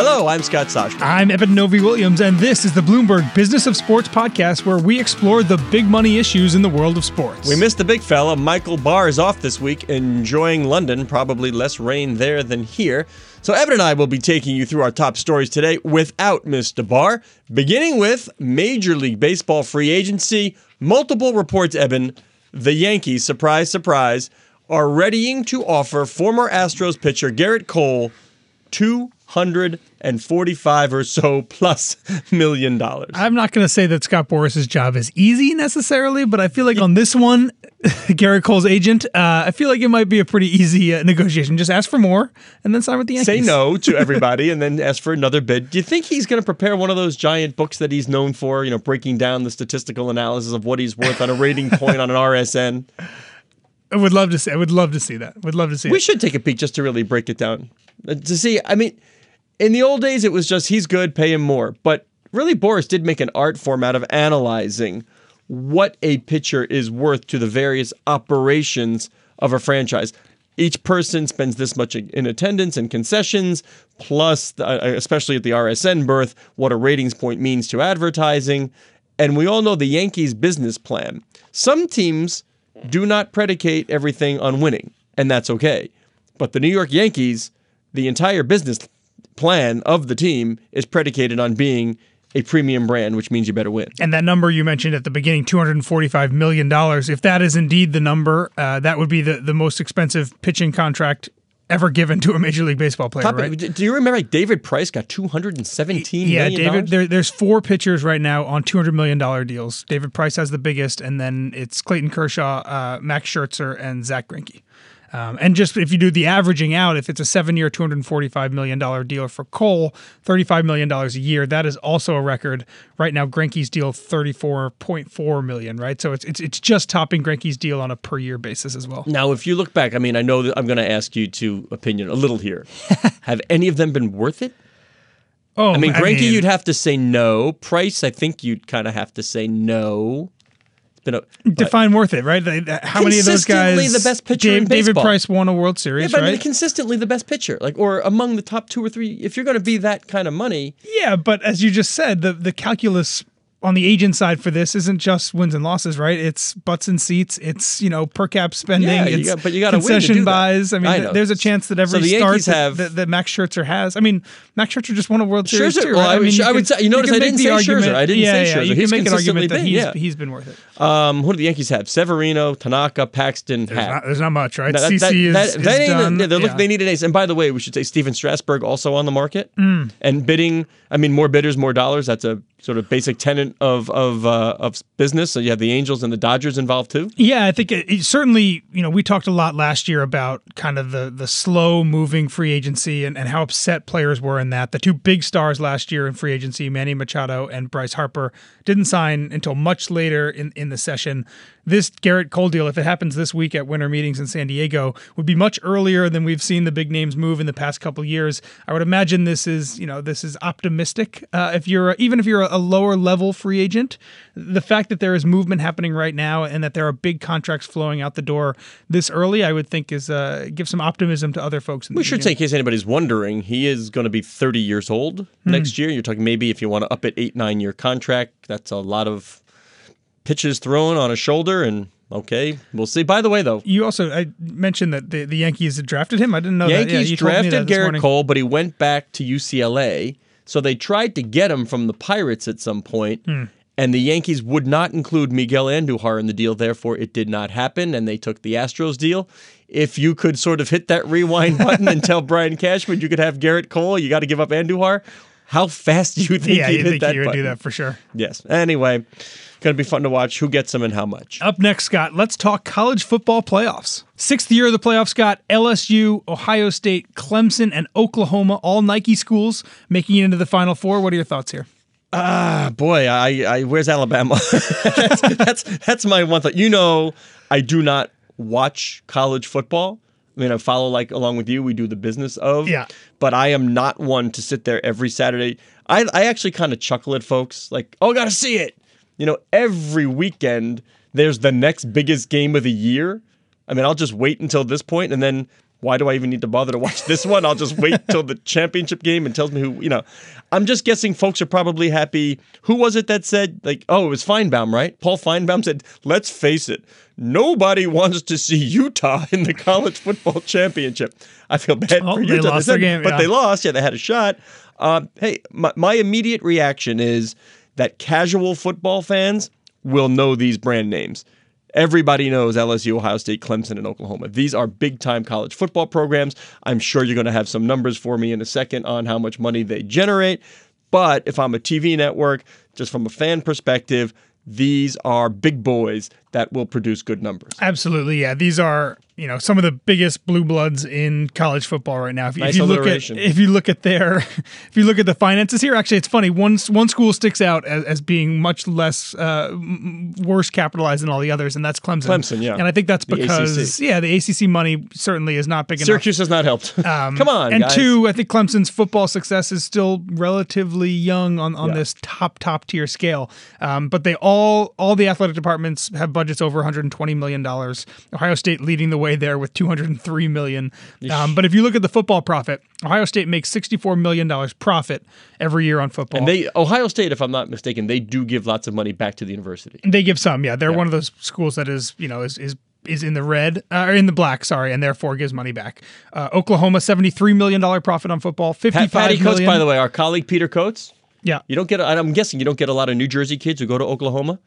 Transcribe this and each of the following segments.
Hello, I'm Scott Soshnick. I'm Eben Novy-Williams, and this is the Bloomberg Business of Sports podcast, where we explore the big money issues in the world of sports. We missed the big fella. Michael Barr is off this week, enjoying London. Probably less rain there than here. So Eben and I will be taking you through our top stories today without Mr. Barr, beginning with Major League Baseball free agency. Multiple reports, Eben. The Yankees, surprise, surprise, are readying to offer former Astros pitcher Gerrit Cole two hundred and forty-five or so plus million dollars. I'm not going to say that Scott Boras's job is easy necessarily, but I feel like on this one, Gerrit Cole's agent, uh, I feel like it might be a pretty easy uh, negotiation. Just ask for more and then sign with the Yankees. Say no to everybody and then ask for another bid. Do you think he's going to prepare one of those giant books that he's known for? You know, breaking down the statistical analysis of what he's worth on a rating point on an RSN. I would love to see. I would love to see that. Would love to see. We it. should take a peek just to really break it down Uh, to see. I mean, in the old days, it was just he's good, pay him more. But really, Boras did make an art form out of analyzing what a pitcher is worth to the various operations of a franchise. Each person spends this much in attendance and concessions, plus, uh, especially at the RSN berth, what a ratings point means to advertising. And we all know the Yankees' business plan. Some teams do not predicate everything on winning, and that's okay. But the New York Yankees, the entire business plan of the team is predicated on being a premium brand, which means you better win. And that number you mentioned at the beginning, $245 million, if that is indeed the number, uh, that would be the, the most expensive pitching contract ever given to a Major League Baseball player, Top- right? Do you remember like David Price got two hundred and seventeen Yeah, David. There, there's four pitchers right now on two hundred million dollar deals. David Price has the biggest, and then it's Clayton Kershaw, uh, Max Scherzer, and Zack Greinke. Um, and just if you do the averaging out, if it's a two hundred forty-five million dollar deal for Cole, thirty-five million dollars a year, that is also a record. Right now, Greinke's deal 34.4 million, Right, so it's it's it's just topping Greinke's deal on a per-year basis as well. Now, if you look back, I mean, I know that I'm going to ask you to opinion a little here. Have any of them been worth it? Oh, I mean, Greinke, you'd have to say no. Price, I think you'd kind of have to say no. Been a but- define worth it, right? How many of those Consistently guys? the best pitcher in David. Price won a World Series, Yeah, but I mean, right? consistently the best pitcher, like or among the top two or three. If you're going to be that kind of money, Yeah, but as you just said, the the calculus on the agent side for this isn't just wins and losses, right? It's butts and seats. It's you know per cap spending. Yeah, you got- but you gotta win to concession do that. buys. I mean, I th- know. there's a chance that every So the start Yankees that, have- that, that Max Scherzer has. I mean, Max Scherzer just won a World Series Scherzer- too. well, right? I would- mean, I would say- you notice can I didn't the say argument- Scherzer. I didn't yeah, say yeah, Scherzer. You He's can make an argument that consistently he's been, yeah. he's been worth it. um, who do the Yankees have? Severino, Tanaka, Paxton, There's not, there's not much, right? That- that- CC is, that- is that done. yeah, they're. They need an ace. And by the way, we should say Steven Strasburg also on the market Mm. and bidding. I mean, more bidders, more dollars. That's a sort of basic tenet of of uh, of business. So you have the Angels and the Dodgers involved too. Yeah, I think it, it certainly, you know, we talked a lot last year about kind of the the slow moving free agency and, and how upset players were in that. The two big stars last year in free agency, Manny Machado and Bryce Harper, didn't sign until much later in, in the session. This Gerrit Cole deal, if it happens this week at winter meetings in San Diego, would be much earlier than we've seen the big names move in the past couple years. I would imagine this is, you know, this is optimistic. Uh, if you're even if you're a lower level free agent, the fact that there is movement happening right now and that there are big contracts flowing out the door this early, I would think is uh, give some optimism to other folks. In We should say, in case anybody's wondering, he is going to be 30 years old Hmm. next year. You're talking maybe if you want to up it eight, nine year contract, that's a lot of pitches thrown on a shoulder. And okay, we'll see. By the way, though, You also I mentioned that the, the Yankees had drafted him. I didn't know that. Yeah, Yankees you told that drafted Gerrit. Cole, but he went back to UCLA. So they tried to get him from the Pirates at some point, Hmm. And the Yankees would not include Miguel Andujar in the deal. Therefore, it did not happen. And they took the Astros deal. If you could sort of hit that rewind button and tell Brian Cashman you could have Gerrit Cole, you got to give up Andujar. How fast do you think Yeah, you think that you would do that for sure. Yes. Anyway, going to be fun to watch who gets them and how much. Up next, Scott, let's talk college football playoffs. Sixth year of the playoffs, Scott. LSU, Ohio State, Clemson, and Oklahoma, all Nike schools making it into the Final Four. What are your thoughts here? Ah, boy, I, I where's Alabama? that's, that's that's my one thought. You know, I do not watch college football. I mean, I follow like along with you. We do the business of. Yeah. But I am not one to sit there every Saturday. I I actually kind of chuckle at folks like, oh, gotta see it. You know, every weekend there's the next biggest game of the year. I mean, I'll just wait until this point, and then Why do I even need to bother to watch this one? I'll just wait till the championship game and tells me who, you know. I'm just guessing folks are probably happy. Who was it that said, like, oh, it was Finebaum, right? Paul Finebaum said, let's face it, nobody wants to see Utah in the college football championship. I feel bad Oh, for they Utah. lost said- their game, but yeah. they lost. Yeah, they had a shot. Um, hey, my, my immediate reaction is that casual football fans will know these brand names. Everybody knows LSU, Ohio State, Clemson, and Oklahoma. These are big time college football programs. I'm sure you're going to have some numbers for me in a second on how much money they generate. But if I'm a TV network, just from a fan perspective, these are big boys that will produce good numbers. Absolutely, yeah. These are you know some of the biggest blue bloods in college football right now. If, you- Nice if you look at if you look at their if you look at the finances here, actually, it's funny. One one school sticks out as, as being much less uh, worse capitalized than all the others, and that's Clemson. Clemson, yeah. and I think that's because ACC. yeah, the ACC money certainly is not big enough. Syracuse has not helped. Come on, and guys. two, I think Clemson's football success is still relatively young on, on Yeah. this top top tier scale. Um, but they all all the athletic departments have budgets over 120 million dollars. Ohio State leading the way there with 203 million. Um, but if you look at the football profit, Ohio State makes 64 million dollars profit every year on football. And they Ohio State, if I'm not mistaken, they do give lots of money back to the university. They give some, yeah. They're one of those schools that is, you know, is is is in the red uh, or in the black, sorry, and therefore gives money back. Uh, Oklahoma, seventy three million dollar profit on football. Fifty Pat, five Patty million. Coates, by the way, our colleague Peter Coates. yeah, You don't get. I'm guessing you don't get a lot of New Jersey kids who go to Oklahoma.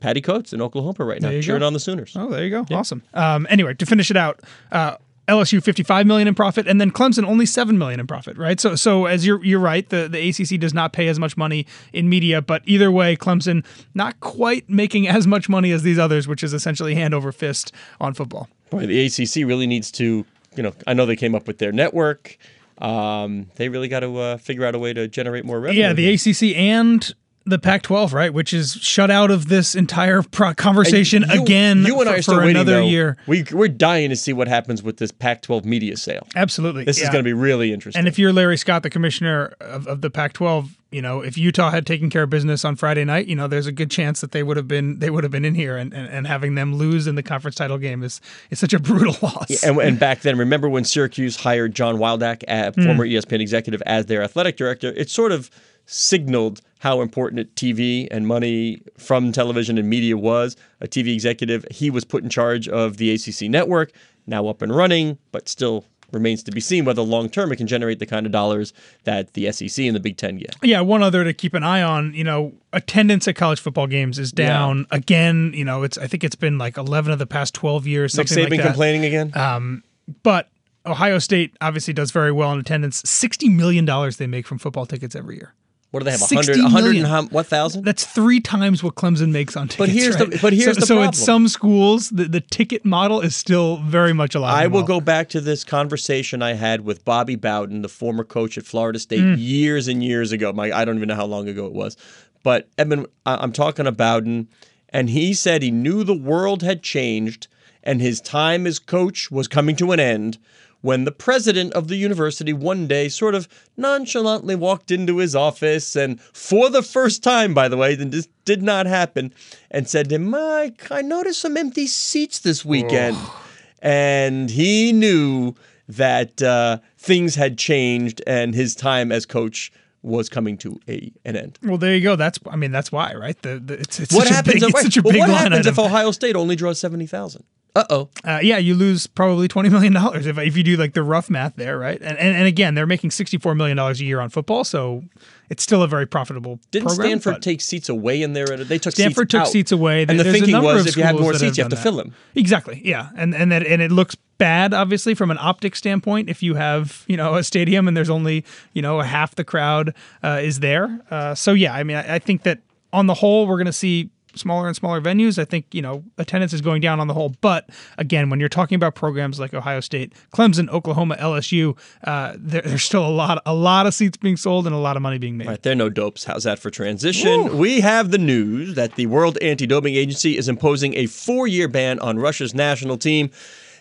Patty Coates in Oklahoma right now, cheering go. on the Sooners. Oh, there you go. Awesome. Um, anyway, to finish it out, uh, LSU 55 million in profit, and then Clemson only 7 million in profit, right? So, so as you're you're right, the, the ACC does not pay as much money in media, but either way, Clemson not quite making as much money as these others, which is essentially hand over fist on football. Boy, the ACC really needs to. You know, I know they came up with their network. Um, they really got to uh, figure out a way to generate more revenue. Yeah, the ACC and the Pac-12, right, which is shut out of this entire pro- conversation You- again You and for, I are still waiting, another though. year. We we're dying to see what happens with this Pac-12 media sale. Absolutely, This is going to be really interesting. And if you're Larry Scott, the commissioner of, of the Pac-12, you know, if Utah had taken care of business on Friday night, you know, there's a good chance that they would have been they would have been in here, and, and, and having them lose in the conference title game is is such a brutal loss. And, and back then, remember when Syracuse hired John Wildhack, a Hmm. former E ESPN executive, as their athletic director? It sort of signaled how important TV and money from television and media was. A TV executive, he was put in charge of the ACC network, now up and running, but still remains to be seen whether long term it can generate the kind of dollars that the SEC and the Big Ten get. Yeah, one other to keep an eye on. You know, attendance at college football games is down again. You know, it's I think it's been like 11 of the past 12 years. Nick Something Saban like that. complaining again? Um, but Ohio State obviously does very well in attendance. 60 million dollars they make from football tickets every year. What do they have? 60 100, 100 and how, what thousand? That's three times what Clemson makes on tickets. But here's the- right? but here's so, the so problem. So at some schools, the, the ticket model is still very much alive. I will well. go back to this conversation I had with Bobby Bowden, the former coach at Florida State, Mm. years and years ago. My, I don't even know how long ago it was. But Edmund, I'm talking to Bowden, and he said he knew the world had changed and his time as coach was coming to an end when the president of the university one day sort of nonchalantly walked into his office and for the first time by the way and this did not happen and said to him mike i noticed some empty seats this weekend and he knew that uh, things had changed and his time as coach was coming to a an end. Well, there you go. That's I mean that's why, right? The, the it's, it's What such happens? Big, if, it's such a well, what happens if. Ohio State only draws seventy thousand? Uh oh. Uh, yeah, you lose probably twenty million dollars if if you do like the rough math there, right? And and, and again, they're making sixty four million dollars a year on football, so it's still a very profitable. Didn't program, Stanford take seats away in there? They took Stanford seats took out. seats away. and the There's a thinking was if you have more seats, you have to that. fill them. Exactly. Yeah, and and that and it looks bad, obviously, from an optic standpoint. If you have you know a stadium and there's only you know half the crowd uh, is there. Uh, so yeah, I mean, I, I think that on the whole, we're going to see smaller and smaller venues. I think you know attendance is going down on the whole. But again, when you're talking about programs like Ohio State, Clemson, Oklahoma, LSU, uh, there, there's still a lot a lot of seats being sold and a lot of money being made. All right, they're no dopes. How's that for transition? We have the news that the World Anti Doping Agency is imposing a four year ban on Russia's national team.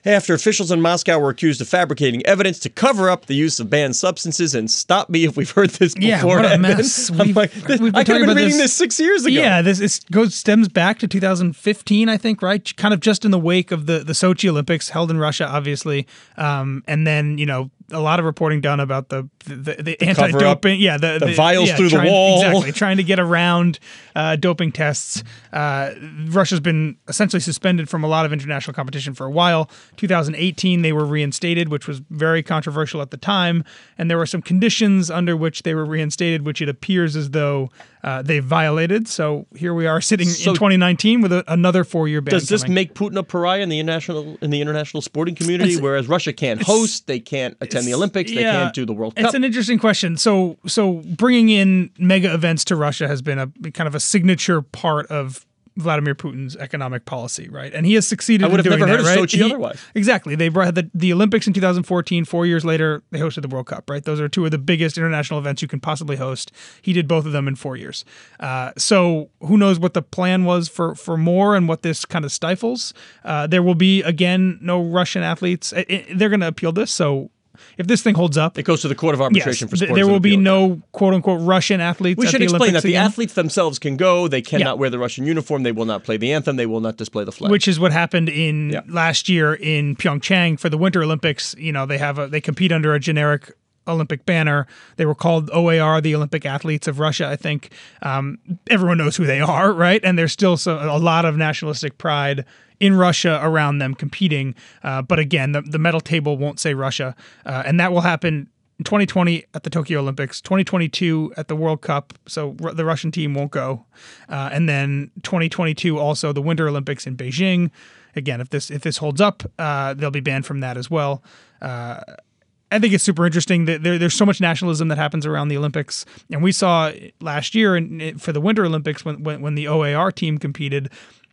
After officials in Moscow were accused of fabricating evidence to cover up the use of banned substances. And stop me if we've heard this before. Yeah, what a mess. I'm We've- like, this- we've been I could have been reading this- this six years ago. Yeah, this is, goes stems back to 2015, I think, right? Kind of just in the wake of the the Sochi Olympics held in Russia, obviously, um, and then you know a lot of reporting done about the the, the, anti-doping, yeah, the, the vials through the wall. exactly, trying to get around uh, doping tests. Uh, Russia's been essentially suspended from a lot of international competition for a while. 2018, they were reinstated, which was very controversial at the time, and there were some conditions under which they were reinstated, which it appears as though uh, they violated. So here we are sitting So- in 2019 with a, another four-year ban. Does this coming. make Putin a pariah in the international in the international sporting community? It's- whereas Russia can't host, they can't attend the Olympics, they can't do the World Cup. It's an interesting question. So, so bringing in mega events to Russia has been a kind of a signature part of Vladimir Putin's economic policy, right? And he has succeeded. I would in have never that, heard of right? Sochi He- otherwise. Exactly. They brought the, the Olympics in 2014. Four years later, they hosted the World Cup, right? Those are two of the biggest international events you can possibly host. He did both of them in four years. Uh, so who knows what the plan was for for more and what this kind of stifles? Uh, there will be again no Russian athletes. I- I- they're going to appeal this. So if this thing holds up, it goes to the Court of yes, Arbitration for th- there will be no quote unquote Russian athletes. We should explain Olympics that the athletes themselves can go. They cannot Yeah. wear the Russian uniform. They will not play the anthem. They will not display the flag. which is what happened in Yeah. last year in Pyeongchang for the Winter Olympics. You know, they have a they compete under a generic Olympic banner. They were called OAR, the Olympic Athletes of Russia. I think um, everyone knows who they are, right? And there's still so, a lot of nationalistic pride in Russia around them competing. Uh, but again, the, the medal table won't say Russia, uh, and that will happen. In 2020 at the Tokyo Olympics, 2022 at the World Cup, so r- the Russian team won't go, uh, and then 2022 also the Winter Olympics in Beijing. Again, if this if this holds up, uh, they'll be banned from that as well. Uh, I think it's super interesting that there, there's so much nationalism that happens around the Olympics, and we saw last year in, for the Winter Olympics when, when when the OAR team competed,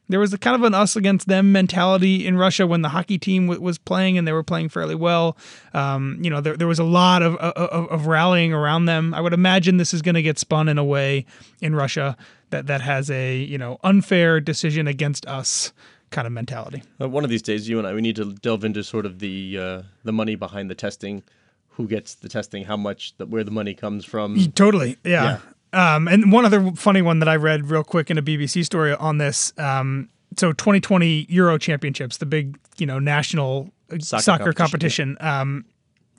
there was a kind of an us against them mentality in Russia when the hockey team w- was playing and they were playing fairly well. Um, you know, there, there was a lot of, of of rallying around them. I would imagine this is going to get spun in a way in Russia that that has a you know unfair decision against us kind of mentality. Uh, one of these days, you and I, we need to delve into sort of the uh, the money behind the testing, who gets the testing, how much, the, where the money comes from. Totally. Yeah. Um, and one other funny one that I read real quick in a BBC story on this. Um, so 2020 Euro Championships, the big, you know, national uh, Soccer soccer, competition, competition. Um,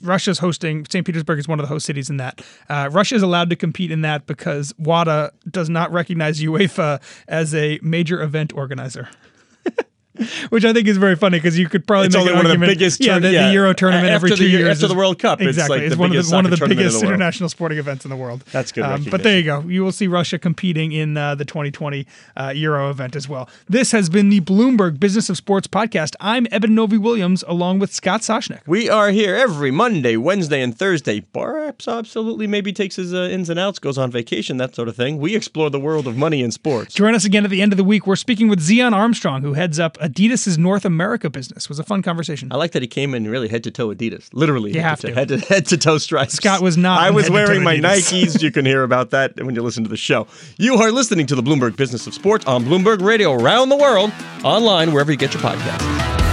Russia's hosting. St. Petersburg is one of the host cities in that. Uh, Russia is allowed to compete in that because WADA does not recognize UEFA as a major event organizer. Which I think is very funny because you could probably It's make only one of the argument- biggest yeah, the, yeah, the Euro tournament every two year- years after the World Cup, it's Exactly, like the one of the one of the biggest the international sporting events in the world. That's good Um, but there you go. You will see Russia competing in uh, the 2020 uh, Euro event as well. This has been the Bloomberg Business of Sports podcast. I'm Eben Novy-Williams, along with Scott Soshnick. We are here every Monday, Wednesday, and Thursday. Perhaps absolutely maybe takes his uh, ins and outs, goes on vacation, that sort of thing. We explore the world of money and sports. Join us again at the end of the week. We're speaking with Zion Armstrong, who heads up Adidas' North America business. It was a fun conversation. I like that he came in really head to toe Adidas, literally You head, have to, to. head to head to toe stripes. Scott was not I was wearing my Nikes. You can hear about that when you listen to the show. You are listening to the Bloomberg Business of Sports on Bloomberg Radio around the world, online wherever you get your podcasts.